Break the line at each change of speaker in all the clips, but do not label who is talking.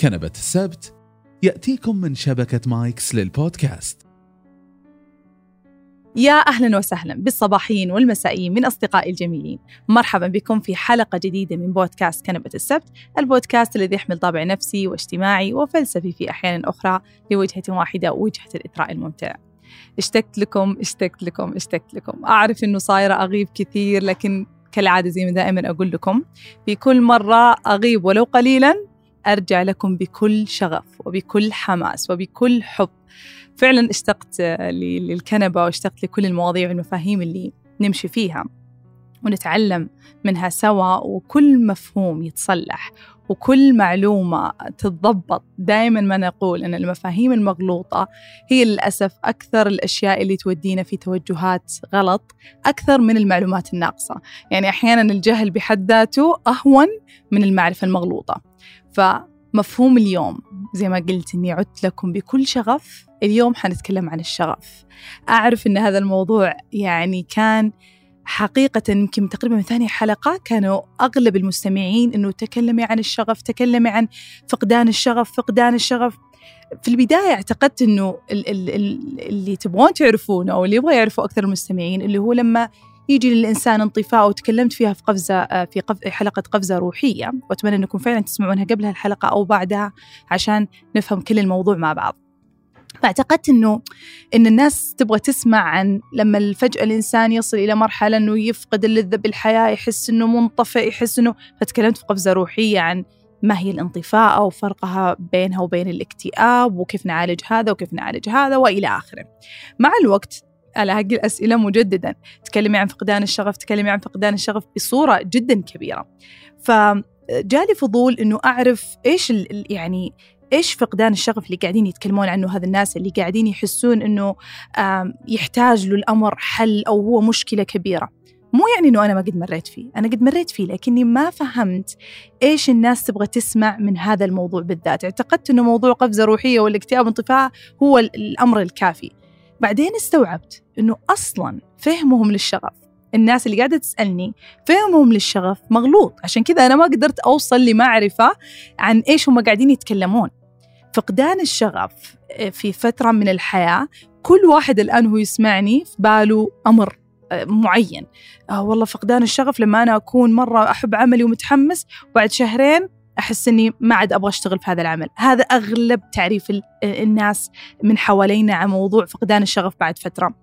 كنبة السبت. يأتيكم من شبكة مايكس للبودكاست.
يا أهلا وسهلا بالصباحيين والمسائيين من أصدقائي الجميلين. مرحبا بكم في حلقة جديدة من بودكاست كنبة السبت البودكاست الذي يحمل طابع نفسي واجتماعي وفلسفي في أحيان أخرى لوجهة واحدة وجهة الإثراء الممتع. اشتقت لكم اشتقت لكم اشتقت لكم. أعرف أنه صايرة أغيب كثير لكن كالعادة زي ما دائما أقول لكم في كل مرة أغيب ولو قليلا أرجع لكم بكل شغف وبكل حماس وبكل حب. فعلا اشتقت للكنبة واشتقت لكل المواضيع والمفاهيم اللي نمشي فيها. ونتعلم منها سوا وكل مفهوم يتصلح وكل معلومة تتضبط. دائما ما نقول أن المفاهيم المغلوطة هي للأسف أكثر الأشياء اللي تودينا في توجهات غلط أكثر من المعلومات الناقصة. يعني أحيانا الجهل بحد ذاته أهون من المعرفة المغلوطة. فمفهوم اليوم زي ما قلت إني عدت لكم بكل شغف. اليوم حنتكلم عن الشغف. أعرف أن هذا الموضوع يعني كان حقيقة يمكن تقريبا من ثاني حلقة كانوا أغلب المستمعين أنه تكلمي عن الشغف تكلمي عن فقدان الشغف فقدان الشغف. في البداية اعتقدت أنه اللي تبغون تعرفونه أو اللي يبغى يعرفوا أكثر المستمعين اللي هو لما يجي للإنسان انطفاء وتكلمت فيها في قفزة في قف حلقة قفزة روحية وأتمنى أنكم فعلا تسمعونها قبل هالحلقة أو بعدها عشان نفهم كل الموضوع مع بعض فاعتقدت إنه إن الناس تبغى تسمع عن لما فجاه الإنسان يصل إلى مرحلة إنه يفقد اللذه بالحياة يحس إنه منطفئ يحس إنه فتكلمت في قفزة روحية عن ما هي الانطفاء وفرقها بينها وبين الاكتئاب وكيف نعالج هذا وكيف نعالج هذا وإلى آخره. مع الوقت الاقي الأسئلة مجددا. تكلمي عن فقدان الشغف تكلمي عن فقدان الشغف بصورة جدا كبيرة. فجالي فضول إنه أعرف إيش يعني إيش فقدان الشغف اللي قاعدين يتكلمون عنه هذا الناس اللي قاعدين يحسون إنه يحتاج له الامر حل أو هو مشكلة كبيرة. مو يعني إنه أنا ما قد مريت فيه. أنا قد مريت فيه لكني ما فهمت إيش الناس تبغى تسمع من هذا الموضوع بالذات. اعتقدت إنه موضوع قفزة روحية والإكتئاب والانطفاء هو الأمر الكافي. بعدين استوعبت إنه أصلا فهمهم للشغف. الناس اللي قاعدة تسألني فهمهم للشغف مغلوط. عشان كذا أنا ما قدرت أوصل لمعرفة عن إيش هم قاعدين يتكلمون. فقدان الشغف آه، في فترة من الحياة كل واحد الآن هو يسمعني في باله أمر آه، معين. آه والله فقدان الشغف لما أنا أكون مرة أحب عملي ومتحمس وبعد شهرين أحس أني ما عاد أبغى أشتغل في هذا العمل. هذا أغلب تعريف الناس من حوالينا عن موضوع فقدان الشغف بعد فترة.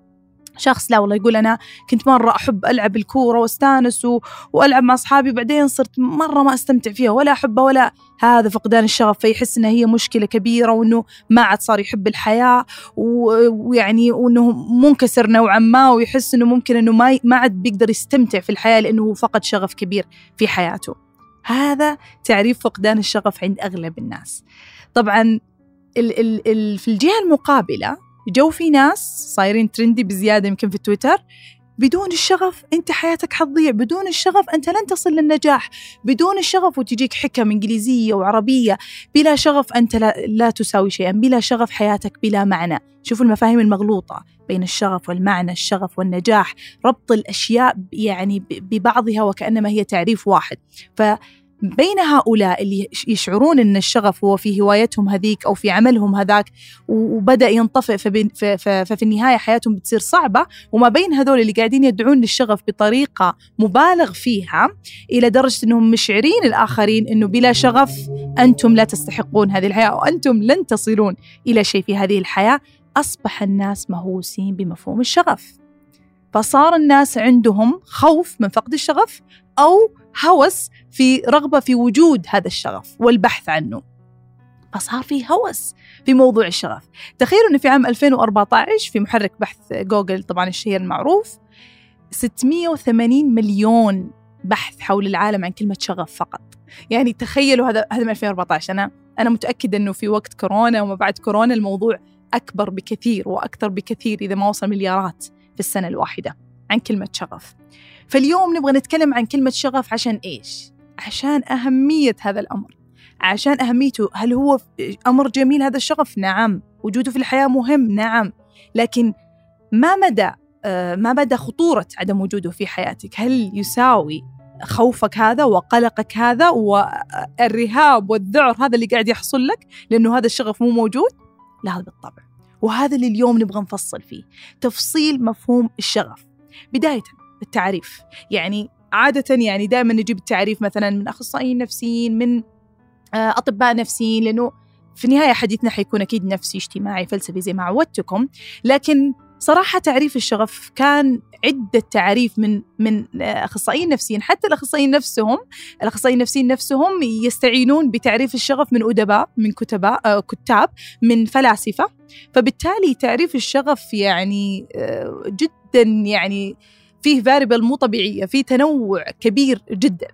شخص لا والله يقول أنا كنت مرة أحب ألعب الكورة وأستانس و... وألعب مع أصحابي بعدين صرت مرة ما أستمتع فيها ولا أحبها ولا هذا فقدان الشغف فيحس إنها هي مشكلة كبيرة وإنه ما عاد صار يحب الحياة ويعني وإنه منكسر نوعا ما ويحس إنه ممكن إنه ما ما عاد بيقدر يستمتع في الحياة لأنه هو فقد شغف كبير في حياته. هذا تعريف فقدان الشغف عند أغلب الناس. طبعا ال ال ال في الجهة المقابلة جو في ناس صايرين ترندي بزيادة يمكن في تويتر بدون الشغف أنت حياتك حتضيع بدون الشغف أنت لن تصل للنجاح بدون الشغف وتجيك حكم إنجليزية وعربية بلا شغف أنت لا, لا تساوي شيئا بلا شغف حياتك بلا معنى. شوفوا المفاهيم المغلوطة بين الشغف والمعنى الشغف والنجاح ربط الأشياء يعني ببعضها وكأنما هي تعريف واحد. ف بين هؤلاء اللي يشعرون إن الشغف هو في هوايتهم هذيك أو في عملهم هذاك وبدأ ينطفئ ففي النهاية حياتهم بتصير صعبة. وما بين هذول اللي قاعدين يدعون للشغف بطريقة مبالغ فيها إلى درجة إنهم مشعرين الآخرين إنه بلا شغف أنتم لا تستحقون هذه الحياة وأنتم لن تصلون إلى شيء في هذه الحياة. أصبح الناس مهووسين بمفهوم الشغف. فصار الناس عندهم خوف من فقد الشغف أو هوس في رغبة في وجود هذا الشغف والبحث عنه. فصار في هوس في موضوع الشغف. تخيلوا أنه في عام 2014 في محرك بحث جوجل طبعا الشهير المعروف 680 مليون بحث حول العالم عن كلمة شغف فقط. يعني تخيلوا هذا هذا من 2014 أنا أنا متأكدة أنه في وقت كورونا وما بعد كورونا الموضوع أكبر بكثير وأكثر بكثير إذا ما وصل مليارات في السنة الواحدة عن كلمة شغف. فاليوم نبغى نتكلم عن كلمة شغف عشان إيش؟ عشان أهمية هذا الأمر. عشان أهميته. هل هو أمر جميل هذا الشغف؟ نعم. وجوده في الحياة مهم؟ نعم. لكن ما مدى آه، ما مدى خطورة عدم وجوده في حياتك؟ هل يساوي خوفك هذا وقلقك هذا والرهاب والذعر هذا اللي قاعد يحصل لك لأنه هذا الشغف مو موجود؟ لا بالطبع. وهذا اللي اليوم نبغى نفصل فيه. تفصيل مفهوم الشغف. بداية. التعريف. يعني عادة يعني دائما نجيب التعريف مثلا من أخصائيين نفسيين من آه، أطباء نفسيين لأنه في النهاية حديثنا حيكون أكيد نفسي اجتماعي فلسفي زي ما عودتكم. لكن صراحة تعريف الشغف كان عدة تعريف من من أخصائيين نفسيين. حتى الأخصائيين نفسهم الأخصائيين النفسيين نفسهم يستعينون بتعريف الشغف من أدباء من كتباء آه، كتاب من فلاسفة. فبالتالي تعريف الشغف يعني آه، جدا يعني فيه فاريبل مو طبيعية فيه تنوع كبير جدا.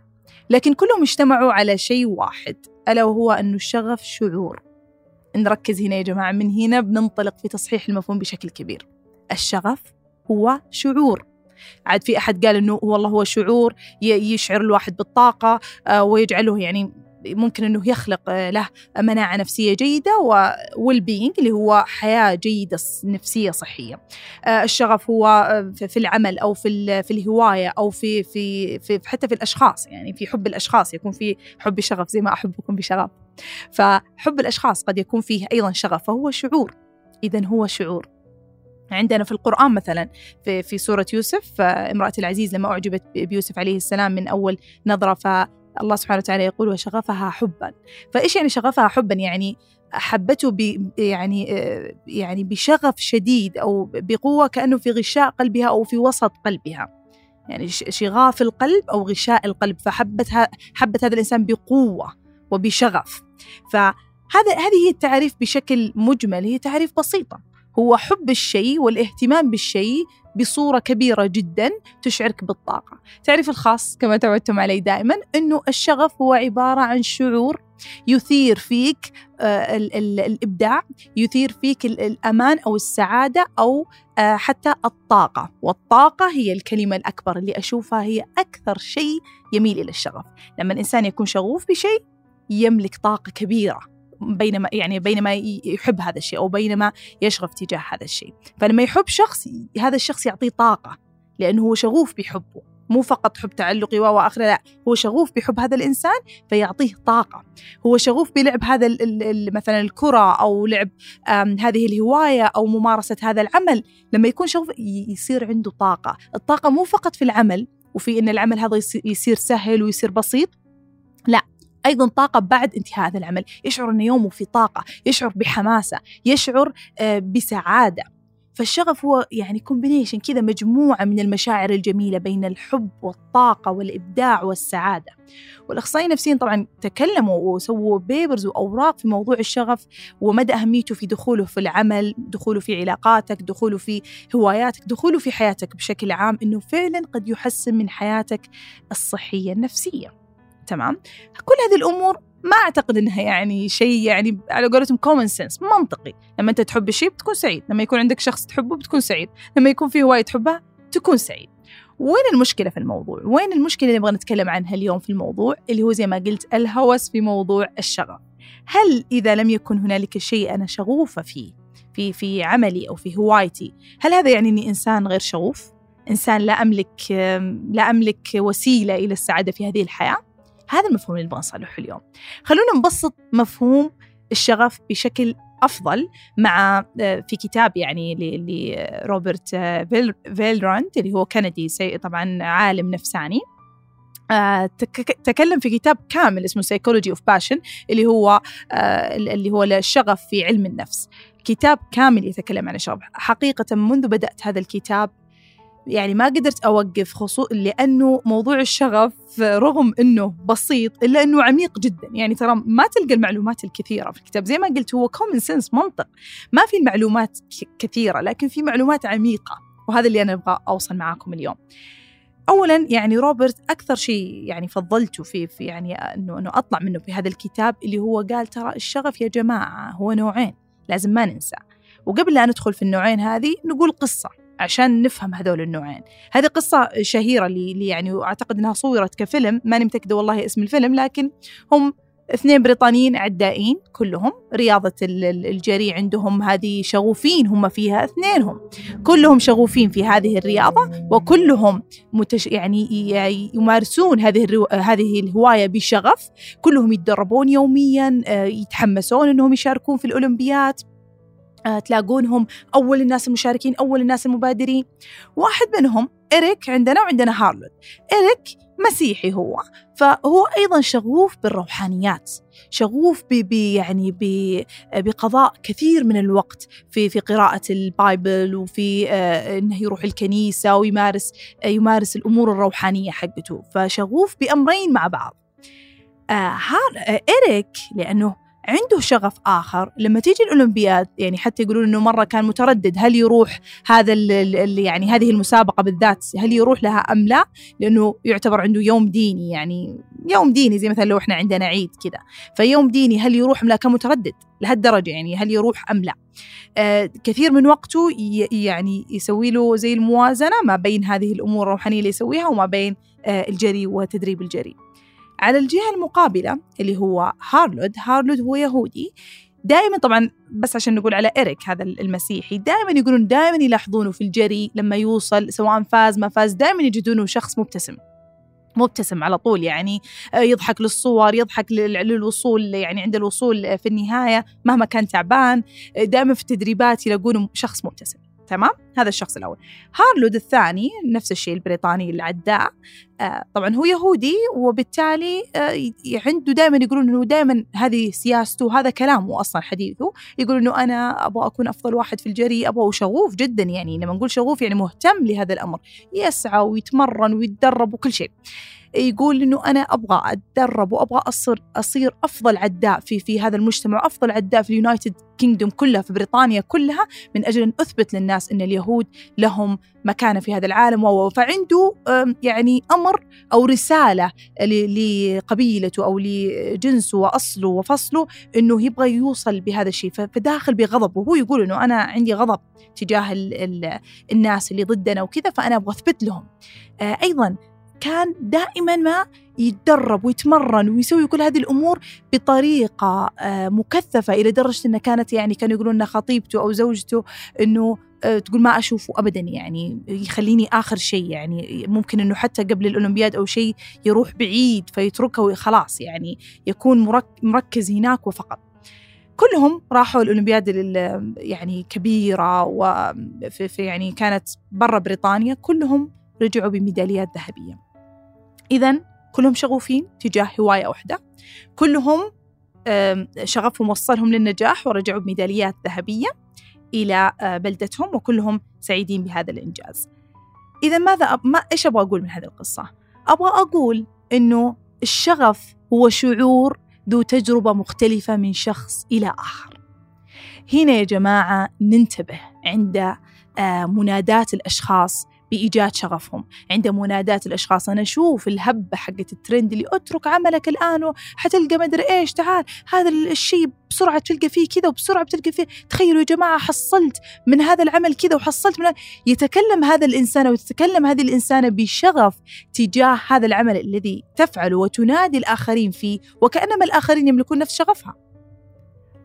لكن كلهم اجتمعوا على شيء واحد ألا وهو أنه الشغف شعور. نركز هنا يا جماعة من هنا بننطلق في تصحيح المفهوم بشكل كبير. الشغف هو شعور. عاد في أحد قال أنه والله هو شعور يشعر الواحد بالطاقة آه، ويجعله يعني ممكن إنه يخلق آه، له مناعة نفسية جيدة وويل بينج اللي هو حياة جيدة نفسية صحية. آه، الشغف هو في العمل أو في في الهواية أو في في في حتى في الأشخاص يعني في حب الأشخاص يكون في حب شغف زي ما احبكم بشغف. فحب الأشخاص قد يكون فيه أيضا شغف فهو شعور. اذا هو شعور. عندنا في القرآن مثلا في, في سورة يوسف امرأة العزيز لما أعجبت بيوسف عليه السلام من أول نظرة فالله سبحانه وتعالى يقول وشغفها حبا. فإيش يعني شغفها حبا؟ يعني حبته ب يعني يعني بشغف شديد أو بقوة كأنه في غشاء قلبها أو في وسط قلبها. يعني شغاف القلب أو غشاء القلب. فحبتها حبت هذا الإنسان بقوة وبشغف. فهذا هذه هي التعريف بشكل مجمل. هي تعريف بسيطة. هو حب الشيء والاهتمام بالشيء بصورة كبيرة جدا تشعرك بالطاقة. تعرف الخاص كما تعودتم علي دائما أنه الشغف هو عبارة عن شعور يثير فيك آه، الإبداع يثير فيك الأمان أو السعادة أو آه، حتى الطاقة. والطاقة هي الكلمة الأكبر اللي أشوفها هي أكثر شيء يميل إلى الشغف. لما الإنسان يكون شغوف بشيء يملك طاقة كبيرة. بينما يعني بينما يحب هذا الشيء أو بينما يشغف تجاه هذا الشيء. فلما يحب شخص هذا الشخص يعطيه طاقة لأنه هو شغوف بحبه. مو فقط حب تعلقي وآخره لا هو شغوف بحب هذا الإنسان فيعطيه طاقة. هو شغوف بلعب هذا مثلا الكرة أو لعب هذه الهواية أو ممارسة هذا العمل. لما يكون شغوف يصير عنده طاقة. الطاقة مو فقط في العمل وفي إن العمل هذا يصير سهل ويصير بسيط. لا أيضا طاقة بعد انتهاء هذا العمل. يشعر ان يومه في طاقة يشعر بحماسة يشعر آه، بسعادة. فالشغف هو يعني combination كذا مجموعة من المشاعر الجميلة بين الحب والطاقة والإبداع والسعادة. والأخصائيين النفسيين طبعا تكلموا وسووا papers وأوراق في موضوع الشغف ومدى أهميته في دخوله في العمل دخوله في علاقاتك دخوله في هواياتك دخوله في حياتك بشكل عام أنه فعلا قد يحسن من حياتك الصحية النفسية. تمام؟ كل هذه الأمور ما أعتقد إنها يعني شيء يعني على قولتهم common sense منطقي. لما أنت تحب شيء بتكون سعيد لما يكون عندك شخص تحبه بتكون سعيد لما يكون في هوايه تحبها تكون سعيد. وين المشكلة في الموضوع؟ وين المشكلة اللي نبغى نتكلم عنها اليوم في الموضوع؟ اللي هو زي ما قلت الهوس في موضوع الشغف. هل إذا لم يكن هنالك شيء أنا شغوفة فيه في في عملي أو في هوايتي هل هذا يعني إني إنسان غير شغوف؟ إنسان لا أملك لا أملك وسيلة إلى السعادة في هذه الحياة؟ هذا المفهوم اللي نبغى نصلحه اليوم. خلونا نبسط مفهوم الشغف بشكل أفضل مع آه، في كتاب يعني لروبرت آه، فاليراند اللي هو كندي طبعا عالم نفساني. آه، تكلم في كتاب كامل اسمه Psychology of Passion اللي هو اللي هو الشغف في علم النفس. كتاب كامل يتكلم عن الشغف. حقيقة منذ بدأت هذا الكتاب يعني ما قدرت أوقف خصوص لأنه موضوع الشغف رغم أنه بسيط إلا أنه عميق جدا. يعني ترى ما تلقى المعلومات الكثيرة في الكتاب. زي ما قلت هو common sense منطق. ما في المعلومات كثيرة لكن في معلومات عميقة. وهذا اللي أنا أبغى أوصل معاكم اليوم. اولا يعني روبرت أكثر شيء يعني فضلته في, في يعني إنه إنه أطلع منه في هذا الكتاب اللي هو قال ترى الشغف يا جماعة هو نوعين لازم ما ننسى. وقبل لا ندخل في النوعين هذه نقول قصة. عشان نفهم هذول النوعين. هذه قصة شهيرة اللي يعني أعتقد أنها صورت كفيلم ماني متأكدة والله اسم الفيلم لكن هم اثنين بريطانيين عدائين كلهم رياضة الجري عندهم هذه شغوفين هم فيها اثنينهم. كلهم شغوفين في هذه الرياضة وكلهم متش يعني يمارسون هذه الرو... هذه الهواية بشغف. كلهم يتدربون يوميا آه، يتحمسون إنهم يشاركون في الأولمبيات. تلاقونهم أول الناس المشاركين أول الناس المبادرين. واحد منهم إريك عندنا وعندنا هارلود. إريك مسيحي هو. فهو أيضا شغوف بالروحانيات شغوف ب يعني ب بقضاء كثير من الوقت في في قراءة البايبل وفي آه إنه يروح الكنيسة ويمارس آه يمارس الأمور الروحانية حقته. فشغوف بأمرين مع بعض. آه, آه، إريك لأنه عنده شغف آخر. لما تيجي الأولمبياد يعني حتى يقولون أنه مرة كان متردد هل يروح هذا اللي يعني هذه المسابقة بالذات هل يروح لها أم لا؟ لأنه يعتبر عنده يوم ديني يعني يوم ديني زي مثلا لو إحنا عندنا عيد كذا. فيوم ديني هل يروح أم لا؟ كان متردد لهالدرجة يعني هل يروح أم لا. آه كثير من وقته يعني يسوي له زي الموازنة ما بين هذه الأمور الروحانية اللي يسويها وما بين آه الجري وتدريب الجري. على الجهة المقابلة اللي هو هارلود. هارلود هو يهودي. دائما طبعا بس عشان نقول على إريك هذا المسيحي دائما يقولون دائما يلاحظونه في الجري لما يوصل سواء فاز ما فاز دائما يجدونه شخص مبتسم. مبتسم على طول يعني آه، يضحك للصور يضحك للوصول يعني عند الوصول في النهاية مهما كان تعبان آه، دائما في التدريبات يلاقونه شخص مبتسم. تمام؟ هذا الشخص الأول. هارلود الثاني نفس الشيء البريطاني العداء آه طبعا هو يهودي وبالتالي آه عنده دائما يقولون إنه دائما هذه سياسته هذا كلامه أصلا حديثه. يقول إنه أنا أبغى أكون أفضل واحد في الجري أبغى شغوف جدا يعني لما نقول شغوف يعني مهتم لهذا الأمر. يسعى ويتمرن ويتدرب وكل شيء. يقول إنه أنا أبغى أتدرب وأبغى اصير أصير أفضل عداء في في هذا المجتمع وأفضل عداء في ال United Kingdom كلها في بريطانيا كلها من أجل أن أثبت للناس إن اليهود لهم مكانة في هذا العالم. فعنده يعني أمر أو رسالة لقبيلته أو لجنسه وأصله وفصله إنه يبغى يوصل بهذا الشيء. فداخل بغضب وهو يقول إنه أنا عندي غضب تجاه ال ال الناس اللي ضدنا وكذا فأنا أبغى أثبت لهم. آه، أيضا كان دائما ما يتدرب ويتمرن ويسوي كل هذه الأمور بطريقة آه، مكثفة إلى درجة انه كانت يعني كانوا يقولون ان خطيبته أو زوجته إنه آه، تقول ما أشوفه ابدا يعني يخليني آخر شيء يعني ممكن إنه حتى قبل الأولمبياد أو شيء يروح بعيد فيتركه وخلاص يعني يكون مركز هناك وفقط. كلهم راحوا الأولمبياد يعني كبيرة وفي يعني كانت برا بريطانيا كلهم رجعوا بميداليات ذهبية. إذا كلهم شغوفين تجاه هواية واحدة. كلهم شغفهم وصلهم للنجاح ورجعوا بميداليات ذهبية إلى بلدتهم وكلهم سعيدين بهذا الإنجاز. إذا ماذا أب... ما إيش أبغى أقول من هذه القصة؟ أبغى أقول إنه الشغف هو شعور ذو تجربة مختلفة من شخص إلى آخر. هنا يا جماعة ننتبه عند منادات الأشخاص بإيجاد شغفهم. عند منادات الأشخاص أنا أشوف الهبة حقت الترند اللي أترك عملك الآن وحتلقى مدري إيش تعال هذا الشيء بسرعة تلقى فيه كذا وبسرعة بتلقى فيه. تخيلوا يا جماعة حصلت من هذا العمل كذا وحصلت من يتكلم هذا الإنسان وتتكلم هذه الإنسانة بشغف تجاه هذا العمل الذي تفعله وتنادي الآخرين فيه وكأنما الآخرين يملكون نفس شغفها.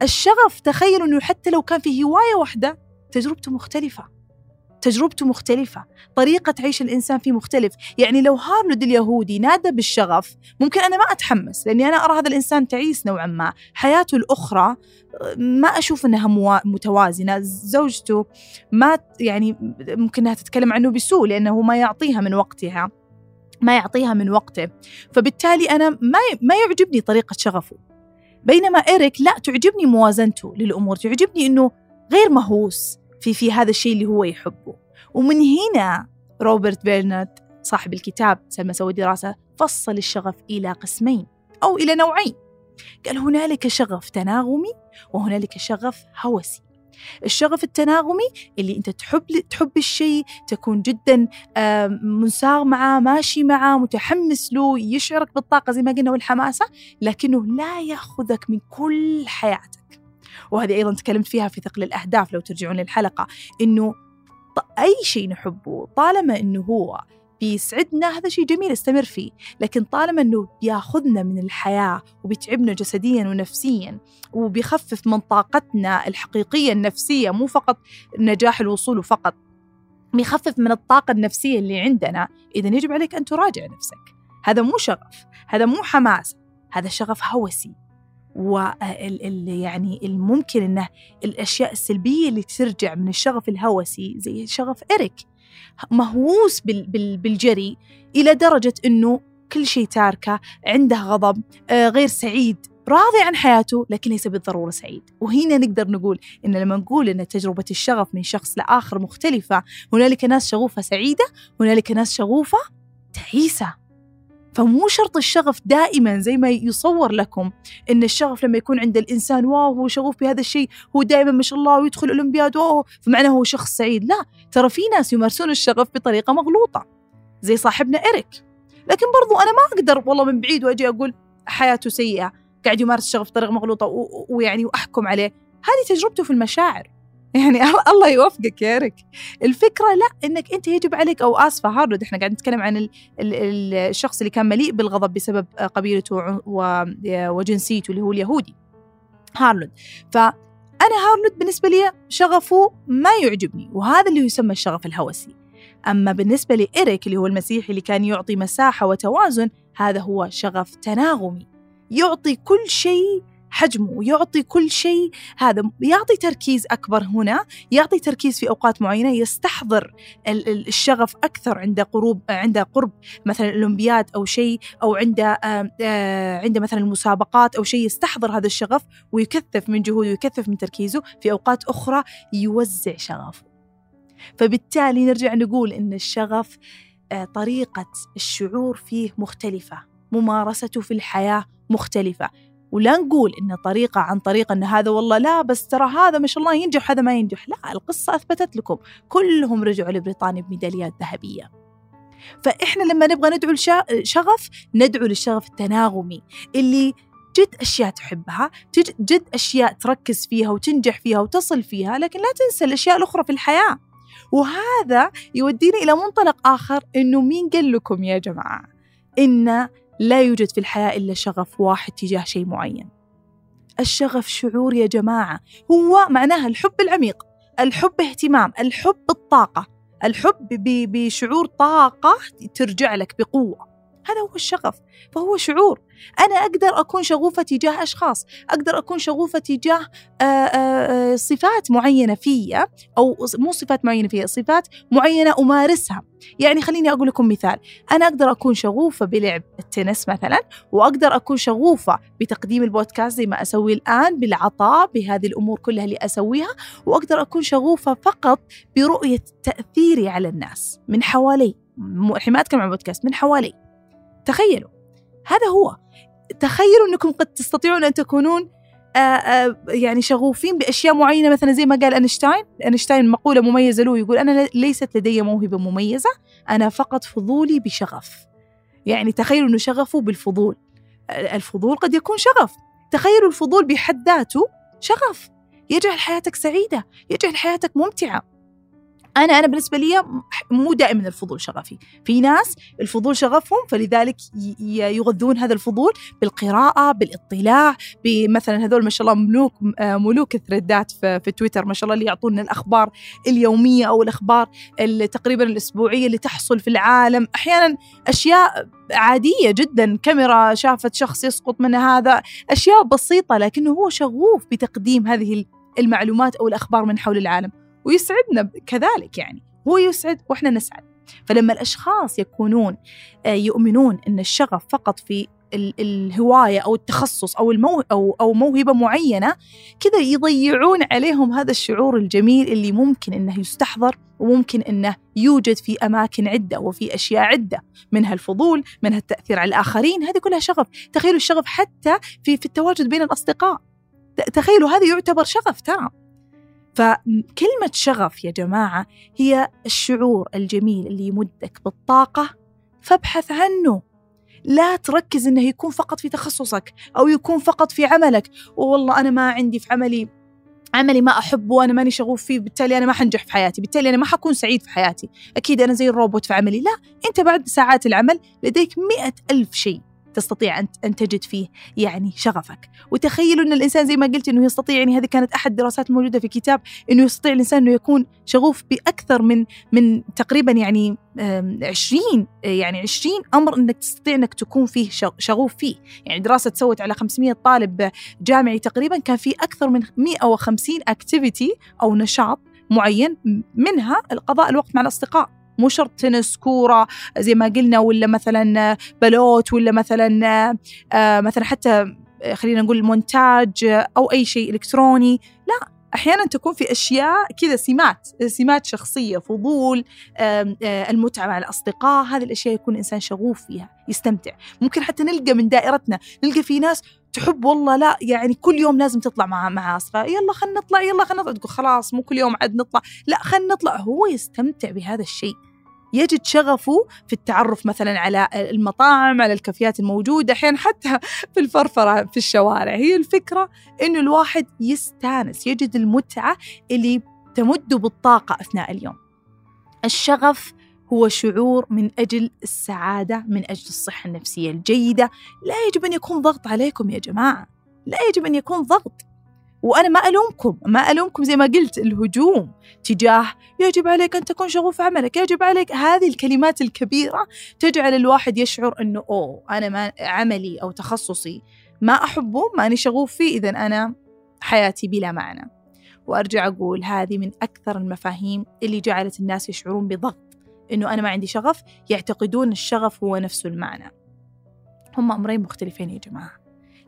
الشغف تخيلوا أنه حتى لو كان في هواية واحدة تجربته مختلفة. تجربته مختلفة طريقة عيش الإنسان فيه مختلف. يعني لو هارلود اليهودي نادى بالشغف ممكن أنا ما أتحمس لأني أنا أرى هذا الإنسان تعيس نوعا ما. حياته الأخرى ما أشوف أنها متوازنة. زوجته ما يعني ممكن أنها تتكلم عنه بسوء لأنه ما يعطيها من وقتها ما يعطيها من وقته. فبالتالي أنا ما ما يعجبني طريقة شغفه. بينما إيريك لا تعجبني موازنته للأمور تعجبني أنه غير مهووس. في في هذا الشيء اللي هو يحبه. ومن هنا روبرت بيرنارد صاحب الكتاب سلمى سوى دراسة فصل الشغف إلى قسمين أو إلى نوعين. قال هنالك شغف تناغمي وهنالك شغف هوسي. الشغف التناغمي اللي أنت تحب تحب الشيء تكون جدا منساغ معاه ماشي معاه متحمس له يشعرك بالطاقة زي ما قلنا والحماسة لكنه لا يأخذك من كل حياتك. وهذه أيضا تكلمت فيها في ثقل الأهداف لو ترجعون للحلقة إنه أي شيء نحبه طالما إنه هو بيسعدنا هذا شيء جميل استمر فيه. لكن طالما أنه بياخذنا من الحياة وبيتعبنا جسديا ونفسيا وبيخفف من طاقتنا الحقيقية النفسية مو فقط نجاح الوصول فقط بيخفف من الطاقة النفسية اللي عندنا إذا يجب عليك أن تراجع نفسك. هذا مو شغف هذا مو حماس هذا شغف هوسي. وال يعني الممكن إنه الأشياء السلبية اللي ترجع من الشغف الهوسي زي شغف إريك مهووس بال بال بالجري إلى درجة إنه كل شيء تاركة عنده غضب آه غير سعيد راضي عن حياته لكن ليس بالضرورة سعيد. وهنا نقدر نقول إن لما نقول إن تجربة الشغف من شخص لآخر مختلفة هنالك ناس شغوفة سعيدة هنالك ناس شغوفة تعيسه فمو شرط الشغف دائما زي ما يصور لكم إن الشغف لما يكون عند الإنسان واو هو شغوف بهذا الشيء هو دائما ما شاء الله ويدخل الأولمبياد واو فمعناه هو شخص سعيد. لا ترى في ناس يمارسون الشغف بطريقة مغلوطة زي صاحبنا إريك. لكن برضو أنا ما أقدر والله من بعيد وأجي أقول حياته سيئة قاعد يمارس الشغف بطريقة مغلوطة ويعني وأحكم عليه. هذه تجربته في المشاعر. يعني الله يوفقك يا إريك الفكرة لا إنك أنت يجب عليك أو آسفة هارلود إحنا قاعد نتكلم عن ال ال الشخص اللي كان مليء بالغضب بسبب قبيلته وجنسيته اللي هو اليهودي. هارلود فأنا هارلود بالنسبة لي شغفه ما يعجبني وهذا اللي يسمى الشغف الهوسي. أما بالنسبة لإيريك اللي هو المسيحي اللي كان يعطي مساحة وتوازن هذا هو شغف تناغمي. يعطي كل شيء حجمه ويعطي كل شيء هذا. يعطي تركيز أكبر هنا يعطي تركيز في أوقات معينة يستحضر الشغف أكثر عند قروب عند قرب مثلا الأولمبياد أو شيء أو عند عند مثلا المسابقات أو شيء يستحضر هذا الشغف ويكثف من جهوده ويكثف من تركيزه. في أوقات أخرى يوزع شغفه. فبالتالي نرجع نقول إن الشغف طريقة الشعور فيه مختلفة. ممارسته في الحياة مختلفة. ولا نقول إن طريقة عن طريقة إن هذا والله لا بس ترى هذا ما شاء الله ينجح وهذا ما ينجح. لا القصة أثبتت لكم. كلهم رجعوا لبريطانيا بميداليات ذهبية. فإحنا لما نبغى ندعو الشغف ندعو للشغف التناغمي اللي جد أشياء تحبها جد أشياء تركز فيها وتنجح فيها وتصل فيها لكن لا تنسى الأشياء الأخرى في الحياة. وهذا يودينا إلى منطلق آخر إنه مين قال لكم يا جماعة؟ إن لا يوجد في الحياة إلا شغف واحد تجاه شيء معين. الشغف شعور يا جماعة هو معناها الحب العميق الحب اهتمام الحب بالطاقة الحب بشعور طاقة ترجع لك بقوة. هذا هو الشغف فهو شعور. أنا أقدر أكون شغوفة تجاه أشخاص أقدر أكون شغوفة تجاه آآ آآ صفات معينة فيا أو مو صفات معينة فيا صفات معينة أمارسها. يعني خليني أقول لكم مثال. أنا أقدر أكون شغوفة بلعب التنس مثلا وأقدر أكون شغوفة بتقديم البودكاست زي ما أسوي الآن بالعطاء بهذه الأمور كلها اللي أسويها وأقدر أكون شغوفة فقط برؤية تأثيري على الناس من حوالي الحين ما أتكلم عن بودكاست من حوالي. تخيلوا. هذا هو. تخيلوا أنكم قد تستطيعون أن تكونون آآ آآ يعني شغوفين بأشياء معينة مثلا زي ما قال أينشتاين. أينشتاين مقولة مميزة له يقول أنا ليست لدي موهبة مميزة أنا فقط فضولي بشغف. يعني تخيلوا أنه شغفه بالفضول. الفضول قد يكون شغف. تخيلوا الفضول بحد ذاته شغف. يجعل حياتك سعيدة يجعل حياتك ممتعة. أنا أنا بالنسبة لي مو دائما الفضول شغفي. في ناس الفضول شغفهم فلذلك يغذون هذا الفضول بالقراءة بالاطلاع بمثلا هذول ما شاء الله ملوك ملوك الثريدات في, في تويتر ما شاء الله اللي يعطونا الأخبار اليومية أو الأخبار تقريبا الأسبوعية اللي تحصل في العالم. أحيانا أشياء عادية جدا كاميرا شافت شخص يسقط من هذا أشياء بسيطة لكنه هو شغوف بتقديم هذه المعلومات أو الأخبار من حول العالم. ويسعدنا كذلك يعني هو يسعد وإحنا نسعد. فلما الأشخاص يكونون يؤمنون إن الشغف فقط في الهواية أو التخصص أو المو أو أو موهبة معينة كذا يضيعون عليهم هذا الشعور الجميل اللي ممكن إنه يستحضر وممكن إنه يوجد في أماكن عدة وفي أشياء عدة منها الفضول منها التأثير على الآخرين هذه كلها شغف. تخيلوا الشغف حتى في في التواجد بين الأصدقاء. تخيلوا هذا يعتبر شغف ترى. فكلمة شغف يا جماعة هي الشعور الجميل اللي يمدك بالطاقة فابحث عنه. لا تركز إنه يكون فقط في تخصصك أو يكون فقط في عملك. والله أنا ما عندي في عملي عملي ما أحبه وأنا ماني شغوف فيه بالتالي أنا ما حنجح في حياتي بالتالي أنا ما حكون سعيد في حياتي. أكيد أنا زي الروبوت في عملي. لا أنت بعد ساعات العمل لديك مئة ألف شيء. تستطيع أن تجد فيه يعني شغفك. وتخيلوا أن الإنسان زي ما قلت أنه يستطيع يعني هذه كانت أحد الدراسات الموجودة في كتاب أنه يستطيع الإنسان أنه يكون شغوف بأكثر من من تقريبا يعني عشرين يعني عشرين أمر أنك تستطيع أنك تكون فيه شغوف فيه. يعني دراسة تسوت على 500 طالب جامعي تقريبا كان في أكثر من 150 اكتيفيتي أو نشاط معين منها القضاء الوقت مع الأصدقاء. مو شرط تنس كورة زي ما قلنا ولا مثلا بلوت ولا مثلا آه، مثلا حتى خلينا نقول مونتاج أو أي شيء إلكتروني. لا أحيانا تكون في أشياء كذا سمات سمات شخصية فضول آه، المتعة مع الأصدقاء هذه الأشياء يكون الانسان شغوف فيها يستمتع. ممكن حتى نلقى من دائرتنا نلقى في ناس تحب والله لا يعني كل يوم لازم تطلع مع مع أصدقاء. يلا خلينا نطلع يلا خلينا نطلع. تقول خلاص مو كل يوم عاد نطلع. لا خلينا نطلع. هو يستمتع بهذا الشيء. يجد شغفه في التعرف مثلا على المطاعم على الكافيات الموجودة أحيانا حتى في الفرفرة في الشوارع. هي الفكرة إنه الواحد يستانس يجد المتعة اللي تمد بالطاقة أثناء اليوم. الشغف هو شعور من أجل السعادة من أجل الصحة النفسية الجيدة. لا يجب أن يكون ضغط عليكم يا جماعة. لا يجب أن يكون ضغط. وأنا ما ألومكم ما ألومكم زي ما قلت الهجوم. تجاه يجب عليك أن تكون شغوف عملك يجب عليك هذه الكلمات الكبيرة تجعل الواحد يشعر أنه أوه أنا ما عملي أو تخصصي ما أحبه ماني شغوف فيه إذا أنا حياتي بلا معنى. وأرجع أقول هذه من أكثر المفاهيم اللي جعلت الناس يشعرون بضغط إنه أنا ما عندي شغف يعتقدون الشغف هو نفسه المعنى. هم أمرين مختلفين يا جماعة.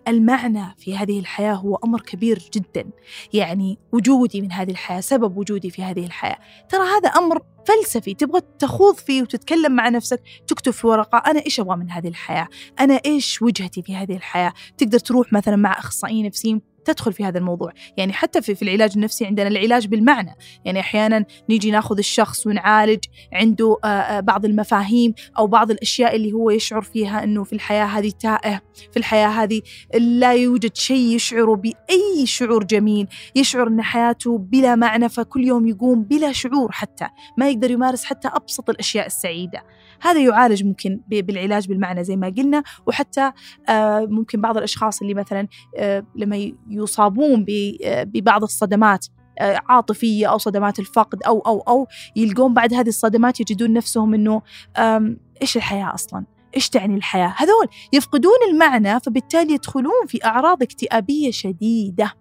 المعنى في هذه الحياة هو أمر كبير جدا. يعني وجودي من هذه الحياة سبب وجودي في هذه الحياة. ترى هذا أمر فلسفي تبغى تخوض فيه وتتكلم مع نفسك تكتب في ورقة أنا إيش أبغى من هذه الحياة؟ أنا إيش وجهتي في هذه الحياة؟ تقدر تروح مثلا مع أخصائيين نفسيين تدخل في هذا الموضوع. يعني حتى في, في العلاج النفسي عندنا العلاج بالمعنى. يعني أحيانا نيجي ناخذ الشخص ونعالج عنده آه، آه، بعض المفاهيم أو بعض الأشياء اللي هو يشعر فيها أنه في الحياة هذه تائه في الحياة هذه لا يوجد شيء يشعر بأي شعور جميل. يشعر أن حياته بلا معنى فكل يوم يقوم بلا شعور حتى. ما يقدر يمارس حتى أبسط الأشياء السعيدة. هذا يعالج ممكن بالعلاج بالمعنى زي ما قلنا وحتى آه، ممكن بعض الأشخاص اللي مثلا لما يصابون ببعض الصدمات آه، عاطفية أو صدمات الفقد أو أو أو يلقون بعد هذه الصدمات يجدون نفسهم إنه إيش الحياة أصلاً؟ إيش تعني الحياة؟ هذول يفقدون المعنى فبالتالي يدخلون في أعراض اكتئابية شديدة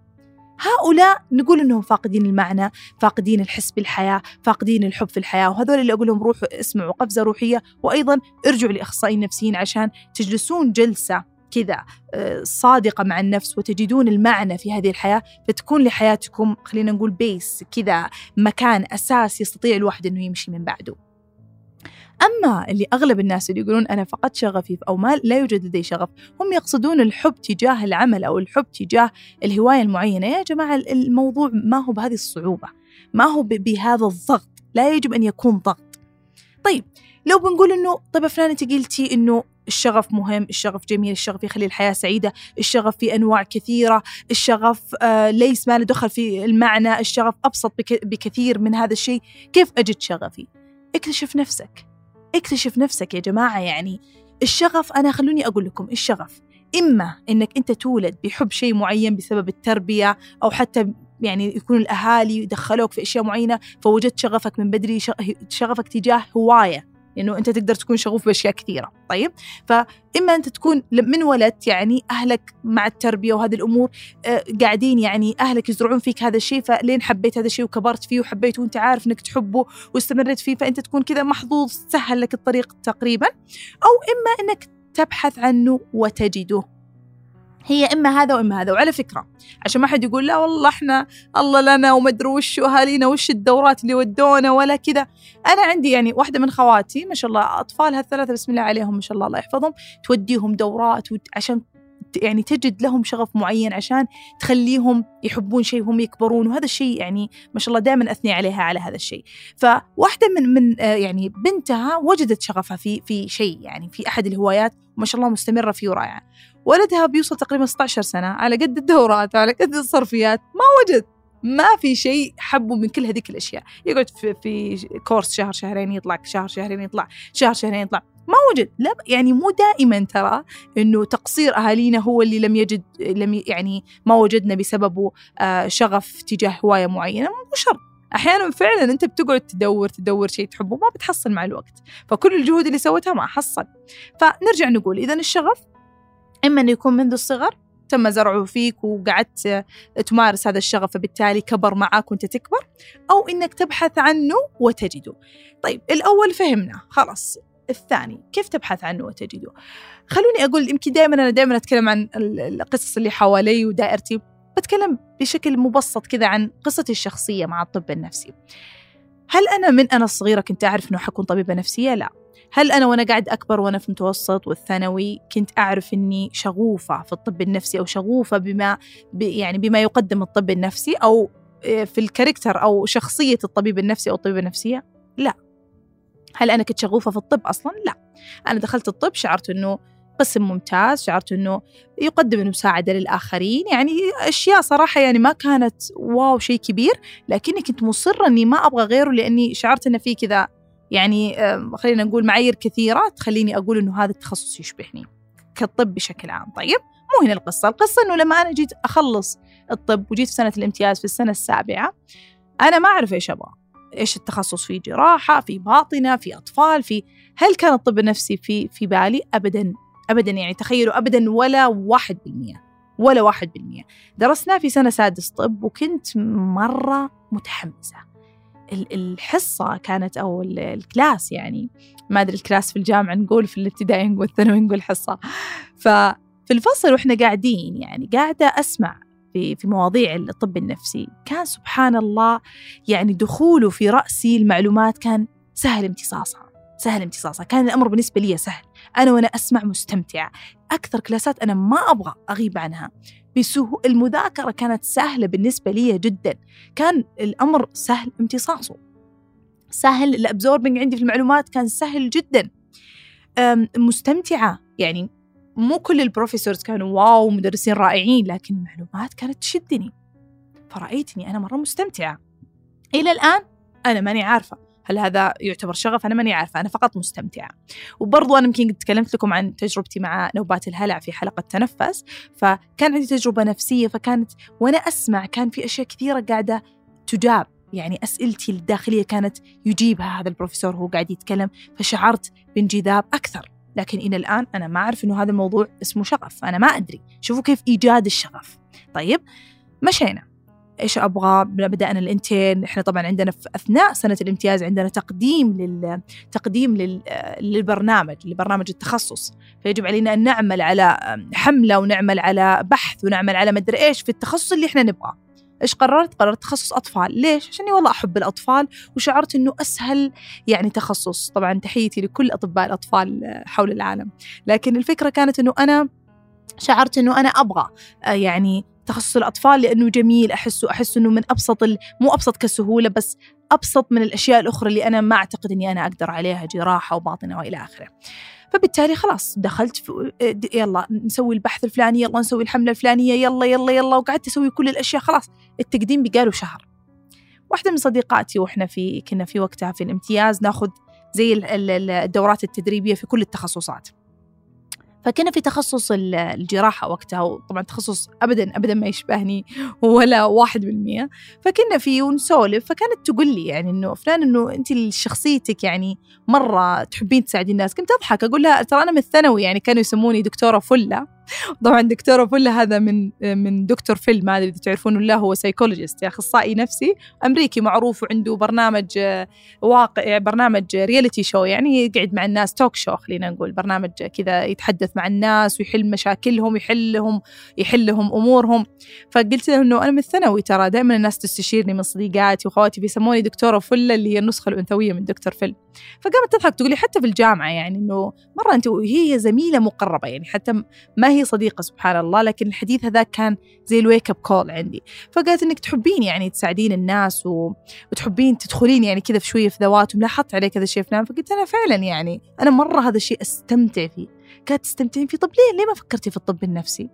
هؤلاء نقول إنهم فاقدين المعنى، فاقدين الحس بالحياة، فاقدين الحب في الحياة، وهذول اللي أقول لهم روحوا اسمعوا قفزة روحية، وأيضا ارجعوا لاخصائيين نفسيين عشان تجلسون جلسة كذا آه، صادقة مع النفس وتجدون المعنى في هذه الحياة فتكون لحياتكم خلينا نقول بيس كذا مكان أساس يستطيع الواحد أنه يمشي من بعده. أما اللي أغلب الناس اللي يقولون أنا فقدت شغفي أو ما لا يوجد لدي شغف هم يقصدون الحب تجاه العمل أو الحب تجاه الهواية المعينة. يا جماعة الموضوع ما هو بهذه الصعوبة ما هو بهذا الضغط لا يجب أن يكون ضغط. طيب لو بنقول إنه طيب فلان أنت قلتي إنه الشغف مهم الشغف جميل الشغف يخلي الحياة سعيدة الشغف في أنواع كثيرة الشغف آه ليس ما له دخل في المعنى الشغف أبسط بكثير من هذا الشيء كيف أجد شغفي؟ اكتشف نفسك. اكتشف نفسك يا جماعة يعني الشغف أنا خلوني أقول لكم الشغف. إما إنك أنت تولد بحب شيء معين بسبب التربية أو حتى يعني يكون الأهالي دخلوك في أشياء معينة فوجدت شغفك من بدري شغفك تجاه هواية. لأنه أنت تقدر تكون شغوف بأشياء كثيرة. طيب؟ فإما أنت تكون من ولدت يعني أهلك مع التربية وهذه الأمور آه قاعدين يعني أهلك يزرعون فيك هذا الشيء فلين حبيت هذا الشيء وكبرت فيه وحبيته وأنت عارف إنك تحبه واستمريت فيه فأنت تكون كذا محظوظ سهل لك الطريق تقريبا. أو إما إنك تبحث عنه وتجده. هي إما هذا وإما هذا وعلى فكرة عشان ما حد يقول لا والله إحنا الله لنا ومدري وش واهالينا وش الدورات اللي ودونا ولا كذا. أنا عندي يعني واحدة من خواتي ما شاء الله أطفالها الثلاثة بسم الله عليهم ما شاء الله الله يحفظهم توديهم دورات عشان يعني تجد لهم شغف معين عشان تخليهم يحبون شيء وهم يكبرون وهذا الشيء يعني ما شاء الله دائما أثني عليها على هذا الشيء. فواحدة من من آه، يعني بنتها وجدت شغفها في في شيء يعني في أحد الهوايات وما شاء الله مستمرة فيه ورائعه ولدها بيوصل تقريبا 16 سنة على قد الدورات على قد الصرفيات. ما وجد ما في شيء حبه من كل هذيك الأشياء. يقعد في, في كورس شهر شهرين يطلع شهر شهرين يطلع شهر شهرين يطلع. ما وجد. لا يعني مو دائما ترى إنه تقصير أهالينا هو اللي لم يجد لم يعني ما وجدنا بسببه آه شغف تجاه هواية معينة. مو شرط. أحيانا فعلا أنت بتقعد تدور تدور شيء تحبه ما بتحصل مع الوقت. فكل الجهود اللي سوتها ما حصل. فنرجع نقول اذا الشغف إما إنه يكون منذ الصغر تم زرعه فيك وقعدت تمارس هذا الشغف فبالتالي كبر معك وأنت تكبر أو إنك تبحث عنه وتجده. طيب الأول فهمنا خلاص. الثاني كيف تبحث عنه وتجده؟ خلوني أقول يمكن دائما أنا دائما أتكلم عن القصص اللي حوالي ودائرتي بتكلم بشكل مبسط كذا عن قصتي الشخصية مع الطب النفسي. هل أنا من أنا صغيره كنت أعرف إنه حكون طبيبة نفسية؟ لا. هل أنا وأنا قاعد أكبر وأنا في المتوسط والثانوي كنت أعرف إني شغوفة في الطب النفسي أو شغوفة بما يعني بما يقدم الطب النفسي أو آه، في الكاركتر أو شخصية الطبيب النفسي أو الطبيبة النفسية؟ لا هل أنا كنت شغوفة في الطب أصلا؟ لا أنا دخلت الطب شعرت إنه قسم ممتاز شعرت إنه يقدم المساعدة للآخرين يعني أشياء صراحة يعني ما كانت واو شيء كبير لكني كنت مصرة إني ما أبغى غيره لأني شعرت إنه في كذا يعني خلينا نقول معايير كثيرة تخليني أقول إنه هذا التخصص يشبهني كالطب بشكل عام. طيب مو هنا القصة. القصة إنه لما أنا جيت أخلص الطب وجيت في سنة الامتياز في السنة السابعة أنا ما أعرف إيش أبغى. إيش التخصص؟ في جراحة في باطنة في أطفال في هل كان الطب النفسي في في بالي؟ أبدا أبدا يعني تخيلوا أبدا ولا واحد بالمية ولا واحد بالمية. درسنا في سنة سادس طب وكنت مرة متحمسة. الحصة كانت أو ال class يعني. ما أدري ال class في الجامعة نقول في الابتدائي نقول الثانوي نقول حصة. ففي الفصل وإحنا قاعدين يعني قاعدة أسمع في في مواضيع الطب النفسي. كان سبحان الله يعني دخوله في رأسي المعلومات كان سهل امتصاصها سهل امتصاصها. كان الأمر بالنسبة لي سهل. أنا وأنا أسمع مستمتعة. أكثر class ات أنا ما أبغى أغيب عنها. بسهولة المذاكرة كانت سهلة بالنسبة لي جدا. كان الأمر سهل امتصاصه سهل ال absorbing عندي في المعلومات كان سهل جدا. مستمتعة. يعني مو كل ال professors كانوا wow مدرسين رائعين لكن المعلومات كانت تشدني. فرأيتني أنا مرة مستمتعة. إلى الآن أنا ماني عارفة. هل هذا يعتبر شغف؟ أنا ماني عارفة أنا فقط مستمتعة. وبرضو أنا يمكن تكلمت لكم عن تجربتي مع نوبات الهلع في حلقة تنفس. فكان عندي تجربة نفسية فكانت وأنا أسمع كان في أشياء كثيرة قاعدة تجاب. يعني أسئلتي الداخلية كانت يجيبها هذا البروفيسور وهو قاعد يتكلم. فشعرت بانجذاب أكثر. لكن إلى الآن أنا ما أعرف إنه هذا الموضوع اسمه شغف. أنا ما أدري. شوفوا كيف إيجاد الشغف. طيب مشينا. إيش أبغى. بدأنا الانتين إحنا طبعا عندنا في أثناء سنة الامتياز عندنا تقديم لل تقديم لل... للبرنامج لبرنامج التخصص. فيجب علينا أن نعمل على حملة ونعمل على بحث ونعمل على مدري إيش في التخصص اللي إحنا نبغاه. إيش قررت؟ قررت تخصص أطفال، ليش؟ عشان والله أحب الأطفال وشعرت إنه أسهل يعني تخصص، طبعا تحيتي لكل أطباء الأطفال حول العالم، لكن الفكرة كانت إنه أنا شعرت إنه أنا أبغى يعني تخصص الأطفال لأنه جميل أحسه أحس أنه من أبسط مو أبسط كسهولة بس أبسط من الأشياء الأخرى اللي أنا ما أعتقد أني أنا أقدر عليها جراحة وباطنة وإلى آخره. فبالتالي خلاص دخلت في يلا نسوي البحث الفلاني يلا نسوي الحملة الفلانية يلا يلا يلا وقعدت أسوي كل الأشياء خلاص. التقديم بقاله شهر. واحدة من صديقاتي وإحنا في كنا في وقتها في الامتياز ناخذ زي الدورات التدريبية في كل التخصصات. فكنا في تخصص الجراحة وقتها وطبعا تخصص أبدا أبدا ما يشبهني ولا واحد بالمية. فكنا فيه ونسولف فكانت تقول لي يعني إنه فلان إنه أنت شخصيتك يعني مرة تحبين تساعدين الناس. كنت أضحك أقول لها ترى أنا من الثانوي يعني كانوا يسموني دكتورة فلة. طبعا دكتوره فله هذا من من دكتور فيل ما أدري إذا تعرفونه لا هو psychologist أخصائي نفسي أمريكي معروف وعنده برنامج واقع برنامج reality show يعني يقعد مع الناس talk show خلينا نقول برنامج كذا يتحدث مع الناس ويحل مشاكلهم يحلهم يحلهم أمورهم. فقلت له إنه أنا من الثانوي ترى دائما الناس تستشيرني من صديقاتي واخواتي بيسموني دكتوره فله اللي هي النسخة الأنثوية من دكتور فيل فقامت تضحك تقول لي حتى في الجامعة يعني إنه مرة أنت وهي زميلة مقربة يعني حتى ما هي صديقة سبحان الله لكن الحديث هذاك كان زي ال wake up call عندي. فقالت إنك تحبين يعني تساعدين الناس. وتحبين تدخلين يعني كذا في شوية في ذواتهم. لاحظت عليك هذا الشيء فلان؟ فقلت أنا فعلا يعني أنا مرة هذا الشيء أستمتع فيه. قالت تستمتعين فيه؟ طب ليه؟ ليه ما فكرتي في الطب النفسي؟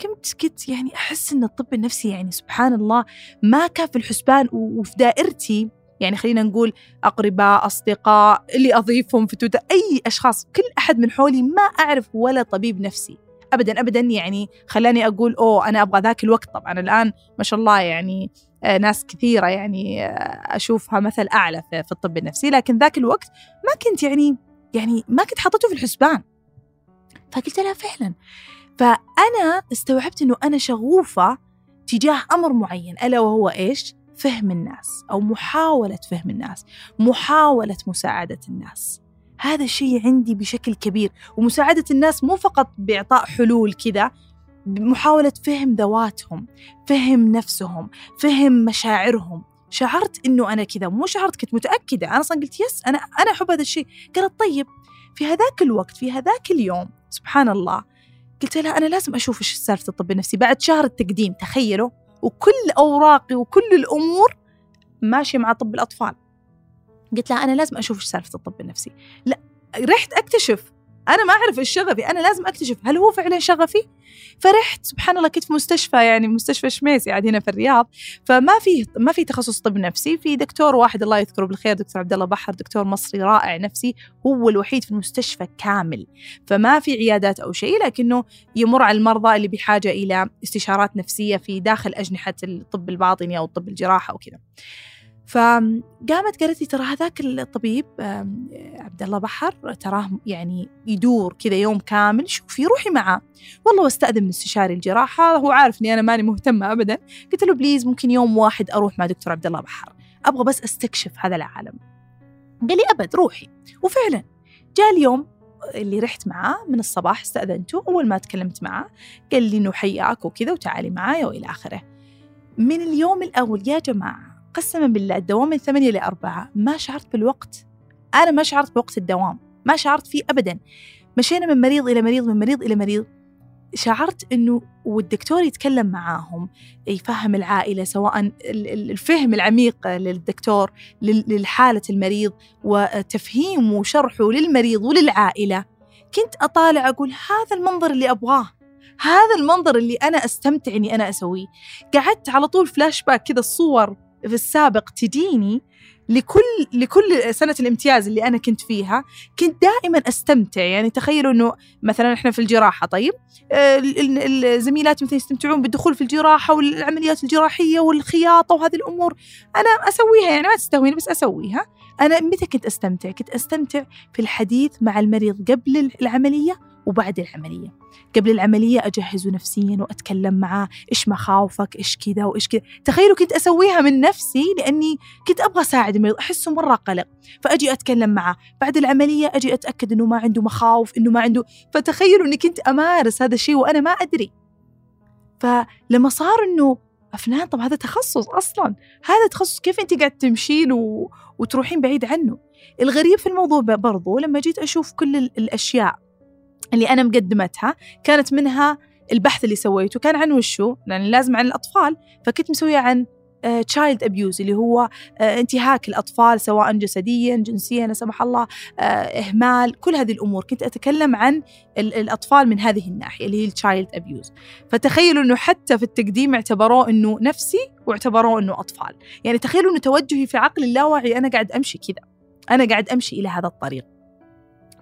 كنت كنت يعني أحس إن الطب النفسي يعني سبحان الله ما كان في الحسبان وفي دائرتي يعني خلينا نقول أقرباء أصدقاء اللي أضيفهم في تويتر أي أشخاص كل أحد من حولي ما أعرف ولا طبيب نفسي. ابدا ابدا يعني خلاني أقول أوه أنا أبغى ذاك الوقت. طبعا الآن ما شاء الله يعني آه، ناس كثيرة يعني آه، أشوفها مثل أعلى في الطب النفسي. لكن ذاك الوقت ما كنت يعني يعني ما كنت حاطته في الحسبان. فقلت لها فعلا. فأنا استوعبت إنه أنا شغوفة تجاه أمر معين ألا وهو إيش؟ فهم الناس أو محاولة فهم الناس، محاولة مساعدة الناس. هذا الشيء عندي بشكل كبير ومساعدة الناس مو فقط بإعطاء حلول كذا محاولة فهم ذواتهم فهم نفسهم فهم مشاعرهم. شعرت إنه أنا كذا مو شعرت كنت متأكدة. أنا أصلا قلت يس أنا أنا أحب هذا الشيء. قالت طيب في هذاك الوقت في هذاك اليوم سبحان الله قلت لها أنا لازم أشوف إيش سالفة الطب النفسي بعد شهر التقديم تخيلوا. وكل أوراقي وكل الأمور ماشية مع طب الأطفال. قلت لها أنا لازم أشوف إيش سالفة الطب النفسي. لا رحت أكتشف أنا ما أعرف إيش شغفي أنا لازم أكتشف هل هو فعلا شغفي؟ فرحت. سبحان الله كنت في مستشفى يعني مستشفى شميسي عاد هنا في الرياض. فما في ما في تخصص طب نفسي. في دكتور واحد الله يذكره بالخير دكتور عبد الله بحر دكتور مصري رائع نفسي. هو الوحيد في المستشفى كامل. فما في عيادات أو شيء لكنه يمر على المرضى اللي بحاجة إلى استشارات نفسية في داخل أجنحة الطب الباطني أو الطب الجراحة أو كذا. فقامت قالت لي ترى هذاك الطبيب عبد الله بحر تراه يعني يدور كذا يوم كامل شوفي روحي معاه والله واستأذن من استشاري الجراحة هو عارف اني أنا ماني مهتمة ابدا. قلت له بليز ممكن يوم واحد أروح مع دكتور عبد الله بحر أبغى بس أستكشف هذا العالم. قال لي أبد روحي. وفعلا جاء اليوم اللي رحت معاه من الصباح استأذنته أول ما تكلمت معاه قال لي إنه حياك وكذا وتعالي معايا وإلى آخره. من اليوم الأول يا جماعة قسما بالله الدوام من ثمانية لأربعة ما شعرت بالوقت. أنا ما شعرت بوقت الدوام ما شعرت فيه أبدا. مشينا من مريض إلى مريض من مريض إلى مريض. شعرت إنه والدكتور يتكلم معاهم يفهم العائلة سواء الفهم العميق للدكتور لحالة المريض وتفهيمه وشرحه للمريض وللعائلة. كنت أطالع أقول هذا المنظر اللي أبغاه هذا المنظر اللي أنا أستمتع إني أنا أسويه. قعدت على طول فلاش باك كذا الصور في السابق تجيني لكل لكل سنة الامتياز اللي أنا كنت فيها كنت دائما أستمتع. يعني تخيلوا إنه مثلا إحنا في الجراحة طيب؟ آه، الزميلات مثلا يستمتعون بالدخول في الجراحة والعمليات الجراحية والخياطة وهذه الأمور. أنا أسويها يعني ما تستهويني بس أسويها. أنا متى كنت أستمتع؟ كنت أستمتع في الحديث مع المريض قبل العملية وبعد العملية. قبل العملية أجهزه نفسيا وأتكلم معاه إيش مخاوفك؟ إيش كذا؟ وإيش كذا؟ تخيلوا كنت أسويها من نفسي لأني كنت أبغى أساعد المريض أحسه مرة قلق. فأجي أتكلم معاه. بعد العملية أجي أتأكد إنه ما عنده مخاوف إنه ما عنده فتخيلوا إني كنت أمارس هذا الشيء وأنا ما أدري. فلما صار إنه أفنان طب هذا تخصص أصلا. هذا تخصص كيف أنت قاعد تمشين و... وتروحين بعيد عنه؟ الغريب في الموضوع برضو لما جيت أشوف كل الأشياء اللي أنا مقدمتها كانت منها البحث اللي سويته. كان عن وشو؟ لأن لازم عن الأطفال. فكنت مسوية عن child uh, abuse اللي هو uh, انتهاك الأطفال سواء جسديا جنسيا لا سمح الله uh, إهمال كل هذه الأمور. كنت أتكلم عن الأطفال من هذه الناحية اللي هي ال child abuse فتخيلوا إنه حتى في التقديم اعتبروه إنه نفسي واعتبروه إنه أطفال. يعني تخيلوا إنه توجهي في عقلي اللاواعي أنا قاعد أمشي كذا. أنا قاعد أمشي إلى هذا الطريق.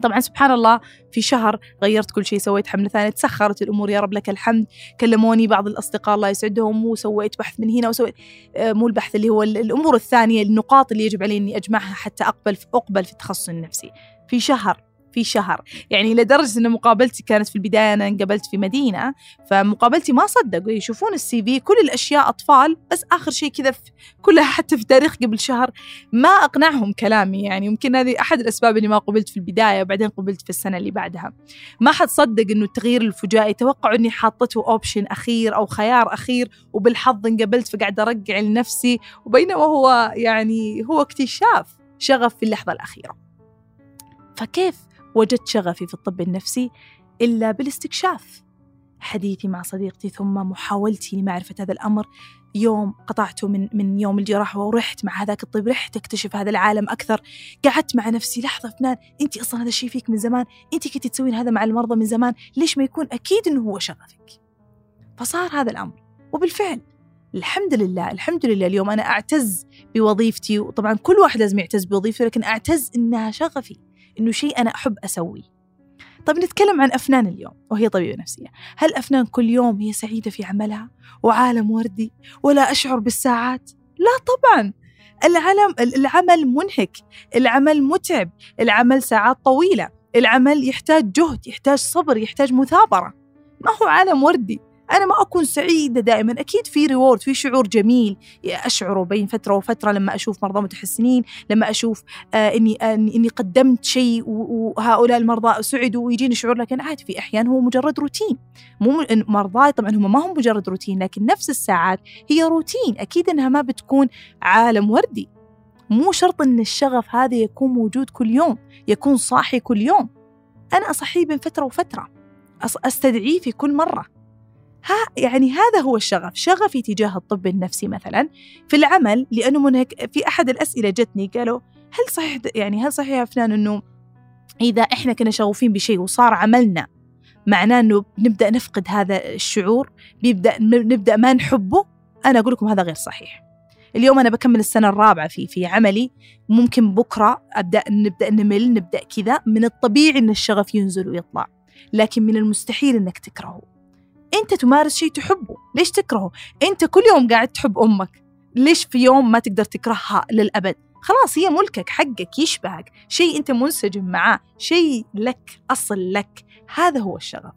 طبعا سبحان الله في شهر غيرت كل شيء سويت حملة ثانية تسخرت الأمور يا رب لك الحمد. كلموني بعض الأصدقاء الله يسعدهم وسويت بحث من هنا وسويت آه، مو البحث اللي هو الأمور الثانية النقاط اللي يجب علي أني أجمعها حتى أقبل في أقبل في التخصص النفسي. في شهر في شهر. يعني لدرجة أن مقابلتي كانت في البداية أنا انقبلت في مدينة فمقابلتي ما صدقوا يشوفون السي في كل الأشياء أطفال بس آخر شيء كذا كلها حتى في تاريخ قبل شهر. ما أقنعهم كلامي يعني يمكن هذه أحد الأسباب اللي ما قبلت في البداية وبعدين قبلت في السنة اللي بعدها. ما حد صدق أنه التغيير الفجائي توقعوا أني حاطته أوبشن أخير أو خيار أخير وبالحظ انقبلت فقاعد أرجع لنفسي وبينما هو يعني هو اكتشاف شغف في اللحظة الأخيرة. فكيف؟ وجدت شغفي في الطب النفسي إلا بالاستكشاف. حديثي مع صديقتي ثم محاولتي لمعرفة هذا الأمر يوم قطعته من من يوم الجراحة ورحت مع هذاك الطب رحت أكتشف هذا العالم أكثر. قعدت مع نفسي لحظة فنان أنت أصلا هذا الشيء فيك من زمان؟ أنت كنت تسوين هذا مع المرضى من زمان؟ ليش ما يكون أكيد أنه هو شغفك؟ فصار هذا الأمر. وبالفعل الحمد لله الحمد لله اليوم أنا أعتز بوظيفتي وطبعا كل واحد لازم يعتز بوظيفته لكن أعتز إنها شغفي. إنه شيء أنا أحب أسويه. طيب نتكلم عن أفنان اليوم وهي طبيبة نفسية. هل أفنان كل يوم هي سعيدة في عملها؟ وعالم وردي؟ ولا أشعر بالساعات؟ لا طبعا. العلم العمل منهك العمل متعب العمل ساعات طويلة العمل يحتاج جهد يحتاج صبر يحتاج مثابرة. ما هو عالم وردي؟ أنا ما أكون سعيدة دائما. أكيد في ريورد في شعور جميل. أشعره بين فترة وفترة لما أشوف مرضى متحسنين لما أشوف آه إني آه إني قدمت شيء وهؤلاء المرضى سعدوا ويجيني شعور. لكن عادي في أحيان هو مجرد روتين. مو مرضى طبعا هم ما هم مجرد روتين لكن نفس الساعات هي روتين. أكيد إنها ما بتكون عالم وردي. مو شرط إن الشغف هذا يكون موجود كل يوم يكون صاحي كل يوم. أنا أصحيه بين فترة وفترة. أستدعيه في كل مرة. ها يعني هذا هو الشغف شغفي تجاه الطب النفسي مثلا. في العمل لأنه منهك في أحد الأسئلة جتني قالوا هل صحيح يعني هل صحيح يا فلان أنه إذا إحنا كنا شغوفين بشيء وصار عملنا معناه أنه نبدأ نفقد هذا الشعور بيبدأ نبدأ ما نحبه؟ أنا أقول لكم هذا غير صحيح. اليوم أنا بكمل السنة الرابعة في في عملي ممكن بكرة أبدأ نبدأ نمل نبدأ كذا من الطبيعي أن الشغف ينزل ويطلع لكن من المستحيل أنك تكرهه. أنت تمارس شيء تحبه. ليش تكرهه؟ أنت كل يوم قاعد تحب أمك. ليش في يوم ما تقدر تكرهها للأبد؟ خلاص هي ملكك حقك يشبهك. شيء أنت منسجم معاه شيء لك أصل لك. هذا هو الشغف.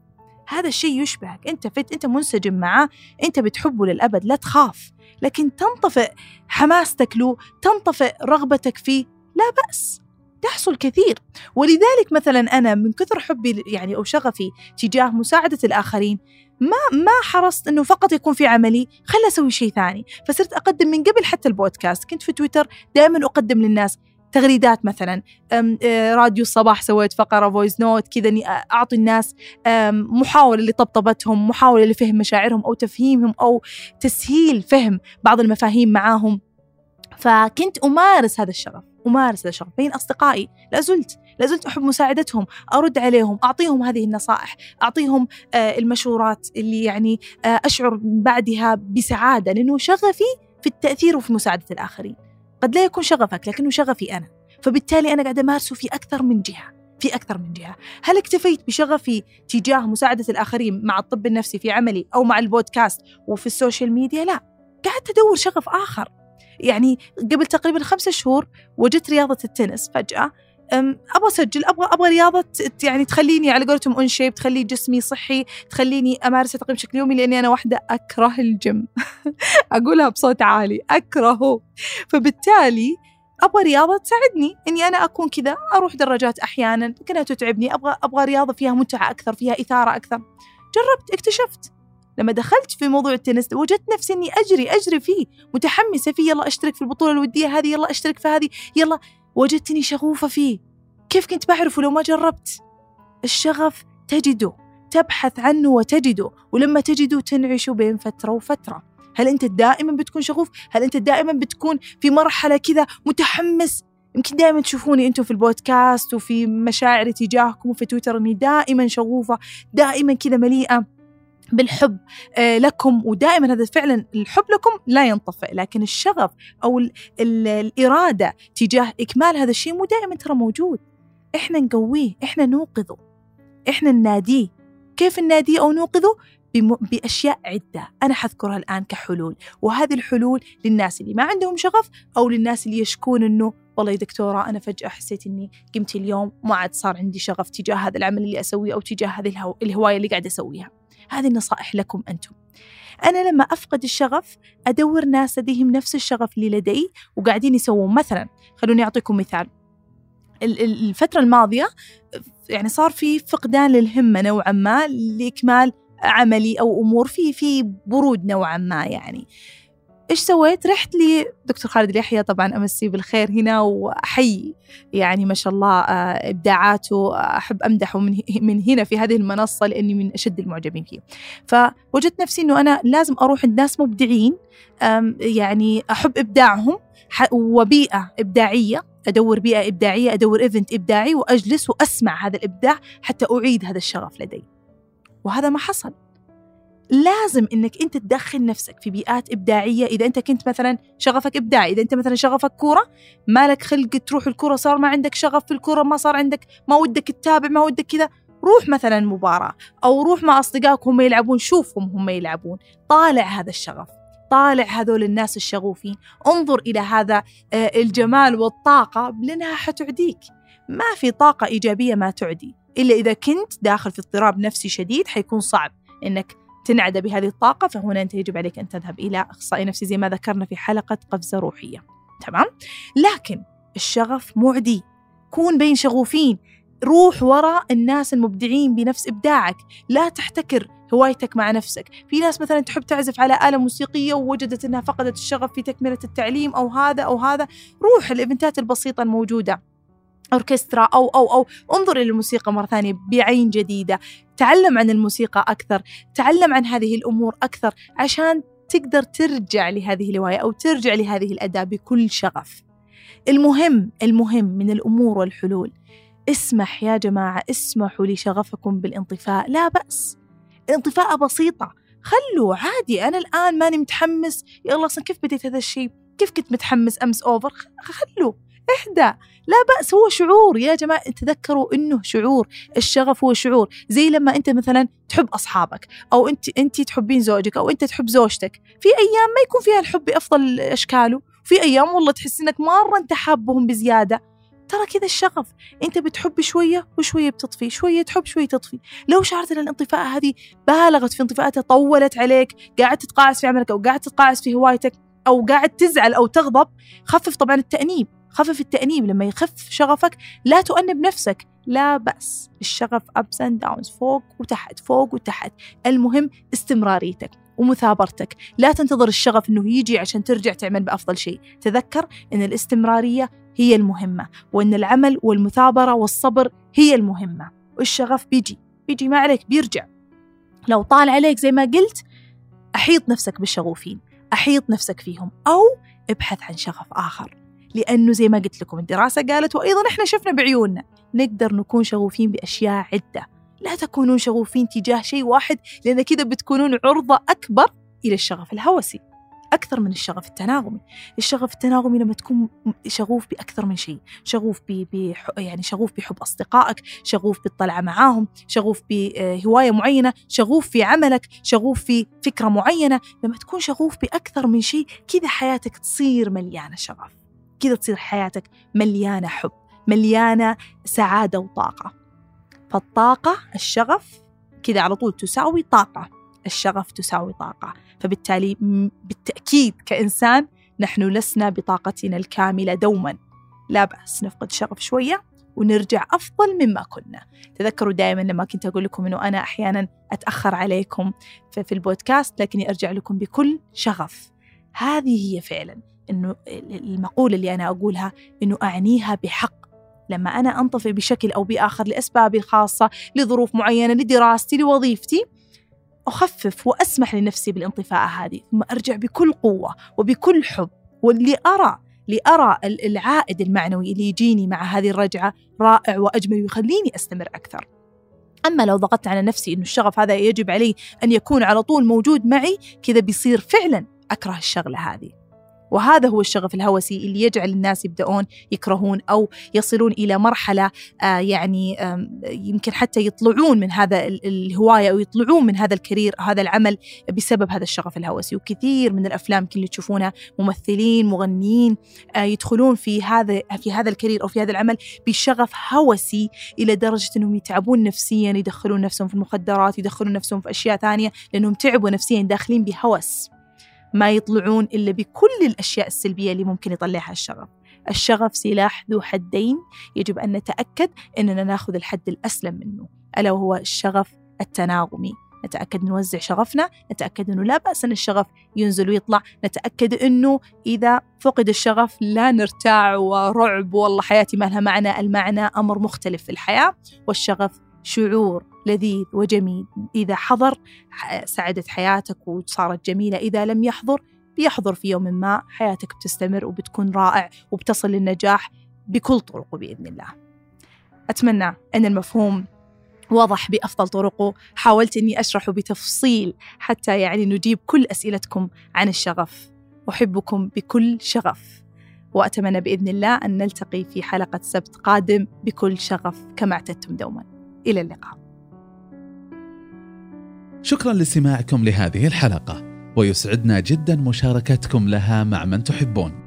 هذا الشيء يشبهك. أنت فت أنت منسجم معاه. أنت بتحبه للأبد. لا تخاف. لكن تنطفئ حماستك له تنطفئ رغبتك فيه لا بأس. تحصل كثير. ولذلك مثلا أنا من كثر حبي يعني أو شغفي تجاه مساعدة الآخرين ما ما حرصت إنه فقط يكون في عملي خلي أسوي شيء ثاني. فصرت أقدم من قبل حتى البودكاست. كنت في تويتر دائما أقدم للناس. تغريدات مثلا آه، راديو الصباح سويت فقرة voice note كذا إني أعطي الناس محاولة لطبطبتهم محاولة لفهم مشاعرهم أو تفهيمهم أو تسهيل فهم بعض المفاهيم معاهم. فكنت أمارس هذا الشغف. أمارس بين أصدقائي لا زلت لا زلت أحب مساعدتهم أرد عليهم أعطيهم هذه النصائح أعطيهم آه المشورات اللي يعني آه أشعر بعدها بسعادة لأنه شغفي في التأثير وفي مساعدة الآخرين. قد لا يكون شغفك لكنه شغفي أنا. فبالتالي أنا قاعدة أمارسه في أكثر من جهة في أكثر من جهة. هل اكتفيت بشغفي تجاه مساعدة الآخرين مع الطب النفسي في عملي أو مع البودكاست وفي ال social media؟ لا. قاعدة أدور شغف آخر. يعني قبل تقريبا خمسة شهور وجدت رياضة التنس فجأة. أبغى أسجل أبغى أبغى رياضة يعني تخليني على قولتهم in shape تخلي جسمي صحي تخليني امارسه تقريبا بشكل يومي لأني أنا واحدة أكره الجيم. أقولها بصوت عالي أكرهه. فبالتالي أبغى رياضة تساعدني إني أنا أكون كذا أروح دراجات أحيانا كانها تتعبني أبغى أبغى رياضة فيها متعة أكثر فيها إثارة أكثر. جربت اكتشفت. لما دخلت في موضوع التنس وجدت نفسي إني أجري أجري فيه متحمسة فيه يلا أشترك في البطولة الودية هذه يلا أشترك في هذه يلا. وجدتني شغوفة فيه. كيف كنت بعرفه لو ما جربت؟ الشغف تجده تبحث عنه وتجده ولما تجده تنعشه بين فترة وفترة. هل أنت دائما بتكون شغوف؟ هل أنت دائما بتكون في مرحلة كذا متحمس؟ يمكن دائما تشوفوني أنتم في البودكاست وفي مشاعري تجاهكم وفي تويتر إني دائما شغوفة دائما كذا مليئة بالحب آه، لكم. ودائما هذا فعلا الحب لكم لا ينطفئ لكن الشغف أو ال ال الإرادة تجاه إكمال هذا الشيء مو دائما ترى موجود. إحنا نقويه إحنا نوقظه إحنا نناديه. كيف نناديه أو نوقظه؟ بأشياء عدة. أنا حذكرها الآن كحلول. وهذه الحلول للناس اللي ما عندهم شغف أو للناس اللي يشكون إنه والله يا دكتورة أنا فجأة حسيت إني قمت اليوم ما عاد صار عندي شغف تجاه هذا العمل اللي أسويه أو تجاه هذه الهواية اللي قاعدة أسويها. هذه النصائح لكم أنتم. أنا لما أفقد الشغف أدور ناس لديهم نفس الشغف اللي لدي وقاعدين يسوون. مثلا خلوني أعطيكم مثال. الفترة الماضية يعني صار في فقدان للهمة نوعا ما لإكمال عملي أو أمور في في برود نوعا ما يعني. إيش سويت؟ رحت لي دكتور خالد اليحيى طبعا امسيه بالخير هنا واحيي يعني ما شاء الله آه، إبداعاته أحب أمدحه من من هنا في هذه المنصة لأني من أشد المعجبين فيه. فوجدت نفسي إنه أنا لازم أروح عند ناس مبدعين يعني أحب إبداعهم وبيئة إبداعية أدور بيئة إبداعية أدور إيفنت إبداعي وأجلس وأسمع هذا الإبداع حتى أعيد هذا الشغف لدي. وهذا ما حصل. لازم إنك أنت تدخل نفسك في بيئات إبداعية. إذا أنت كنت مثلا شغفك إبداعي إذا أنت مثلا شغفك كورة مالك خلق تروح الكورة صار ما عندك شغف في الكورة ما صار عندك ما ودك تتابع ما ودك كذا. روح مثلا مباراة أو روح مع أصدقائك هم يلعبون شوفهم هم يلعبون. طالع هذا الشغف طالع هذول الناس الشغوفين. انظر إلى هذا آه، الجمال والطاقة لأنها حتعديك. ما في طاقة إيجابية ما تعدي. إلا إذا كنت داخل في اضطراب نفسي شديد حيكون صعب إنك تنعدى بهذه الطاقة فهنا أنت يجب عليك أن تذهب إلى أخصائي نفسي زي ما ذكرنا في حلقة قفزة روحية. تمام؟ لكن الشغف معدي. كون بين شغوفين. روح وراء الناس المبدعين بنفس إبداعك. لا تحتكر هوايتك مع نفسك. في ناس مثلا تحب تعزف على آلة موسيقية ووجدت أنها فقدت الشغف في تكملة التعليم أو هذا أو هذا. روح الإيفنتات البسيطة الموجودة. أوركسترا أو أو أو انظر إلى الموسيقى مرة ثانية بعين جديدة. تعلم عن الموسيقى أكثر تعلم عن هذه الأمور أكثر عشان تقدر ترجع لهذه الهواية أو ترجع لهذه الأداة بكل شغف. المهم المهم من الأمور والحلول اسمح يا جماعة اسمحوا لشغفكم بالانطفاء. لا بأس. الانطفاء بسيطة. خلوا عادي أنا الآن ماني متحمس. يا الله أصلا كيف بديت هذا الشيء؟ كيف كنت متحمس؟ أمس أوفر خلوا. اهدى لا بأس هو شعور. يا جماعة تذكروا إنه شعور. الشغف هو شعور. زي لما أنت مثلا تحب أصحابك أو أنت أنت تحبين زوجك أو أنت تحب زوجتك. في أيام ما يكون فيها الحب بأفضل أشكاله. في أيام والله تحس إنك مرة أنت حابهم بزيادة. ترى كذا الشغف. أنت بتحب شوية وشوية بتطفي شوية تحب شوية تطفي. لو شعرت إن الانطفاء هذه بالغت في انطفاءاتها طولت عليك قاعد تتقاعس في عملك أو قاعد تتقاعس في هوايتك أو قاعد تزعل أو تغضب خفف طبعا التأنيب. خفف التأنيب لما يخف شغفك لا تؤنب نفسك. لا بأس الشغف أبس أند داونز فوق وتحت فوق وتحت. المهم استمراريتك ومثابرتك. لا تنتظر الشغف أنه يجي عشان ترجع تعمل بأفضل شيء. تذكر أن الاستمرارية هي المهمة وأن العمل والمثابرة والصبر هي المهمة. والشغف بيجي بيجي ما عليك بيرجع. لو طال عليك زي ما قلت أحيط نفسك بالشغوفين أحيط نفسك فيهم أو ابحث عن شغف آخر. لأنه زي ما قلت لكم الدراسة قالت وأيضا إحنا شفنا بعيوننا. نقدر نكون شغوفين بأشياء عدة. لا تكونون شغوفين تجاه شيء واحد لأن كذا بتكونون عرضة أكبر إلى الشغف الهوسي أكثر من الشغف التناغمي. الشغف التناغمي لما تكون شغوف بأكثر من شيء شغوف ب يعني شغوف بحب أصدقائك شغوف بالطلعة معاهم شغوف بهواية معينة شغوف في عملك شغوف في فكرة معينة. لما تكون شغوف بأكثر من شيء كذا حياتك تصير مليانة شغف. كذا تصير حياتك مليانة حب مليانة سعادة وطاقة. فالطاقة الشغف كذا على طول تساوي طاقة الشغف تساوي طاقة. فبالتالي بالتأكيد كإنسان نحن لسنا بطاقتنا الكاملة دوما. لا بأس نفقد الشغف شوية ونرجع أفضل مما كنا. تذكروا دائما لما كنت أقول لكم أنه أنا أحيانا أتأخر عليكم في البودكاست لكني أرجع لكم بكل شغف. هذه هي فعلا أنه المقولة اللي أنا أقولها أنه أعنيها بحق. لما أنا أنطفئ بشكل أو بآخر لأسبابي الخاصة لظروف معينة لدراستي لوظيفتي أخفف وأسمح لنفسي بالانطفاء هذه ثم أرجع بكل قوة وبكل حب. واللي أرى لأرى العائد المعنوي اللي يجيني مع هذه الرجعة رائع وأجمل ويخليني أستمر أكثر. أما لو ضغطت على نفسي أنه الشغف هذا يجب علي أن يكون على طول موجود معي كذا بيصير فعلا أكره الشغلة هذه. وهذا هو الشغف الهوسي اللي يجعل الناس يبدأون يكرهون أو يصلون إلى مرحلة آه يعني يمكن حتى يطلعون من هذا الهواية أو يطلعون من هذا ال career أو هذا العمل بسبب هذا الشغف الهوسي. وكثير من الأفلام اللي تشوفونها ممثلين مغنيين آه يدخلون في هذا في هذا ال career أو في هذا العمل بشغف هوسي إلى درجة أنهم يتعبون نفسيا يدخلون نفسهم في المخدرات يدخلون نفسهم في أشياء ثانية لأنهم تعبوا نفسيا داخلين بهوس. ما يطلعون إلا بكل الأشياء السلبية اللي ممكن يطلعها الشغف. الشغف سلاح ذو حدين. يجب أن نتأكد أننا نأخذ الحد الأسلم منه. ألا وهو الشغف التناغمي. نتأكد نوزع شغفنا. نتأكد أنه لا بأس أن الشغف ينزل ويطلع. نتأكد أنه إذا فقد الشغف لا نرتاع ورعب. والله حياتي ما لها معنى. المعنى أمر مختلف في الحياة. والشغف شعور. لذيذ وجميل. إذا حضر سعدت حياتك وصارت جميلة. إذا لم يحضر بيحضر في يوم ما. حياتك بتستمر وبتكون رائع وبتصل للنجاح بكل طرقه بإذن الله. أتمنى أن المفهوم وضح بأفضل طرقه. حاولت أني أشرحه بتفصيل حتى يعني نجيب كل أسئلتكم عن الشغف. أحبكم بكل شغف. وأتمنى بإذن الله أن نلتقي في حلقة سبت قادم بكل شغف كما اعتدتم دوما. إلى اللقاء.
شكرا لاستماعكم لهذه الحلقة ويسعدنا جدا مشاركتكم لها مع من تحبون.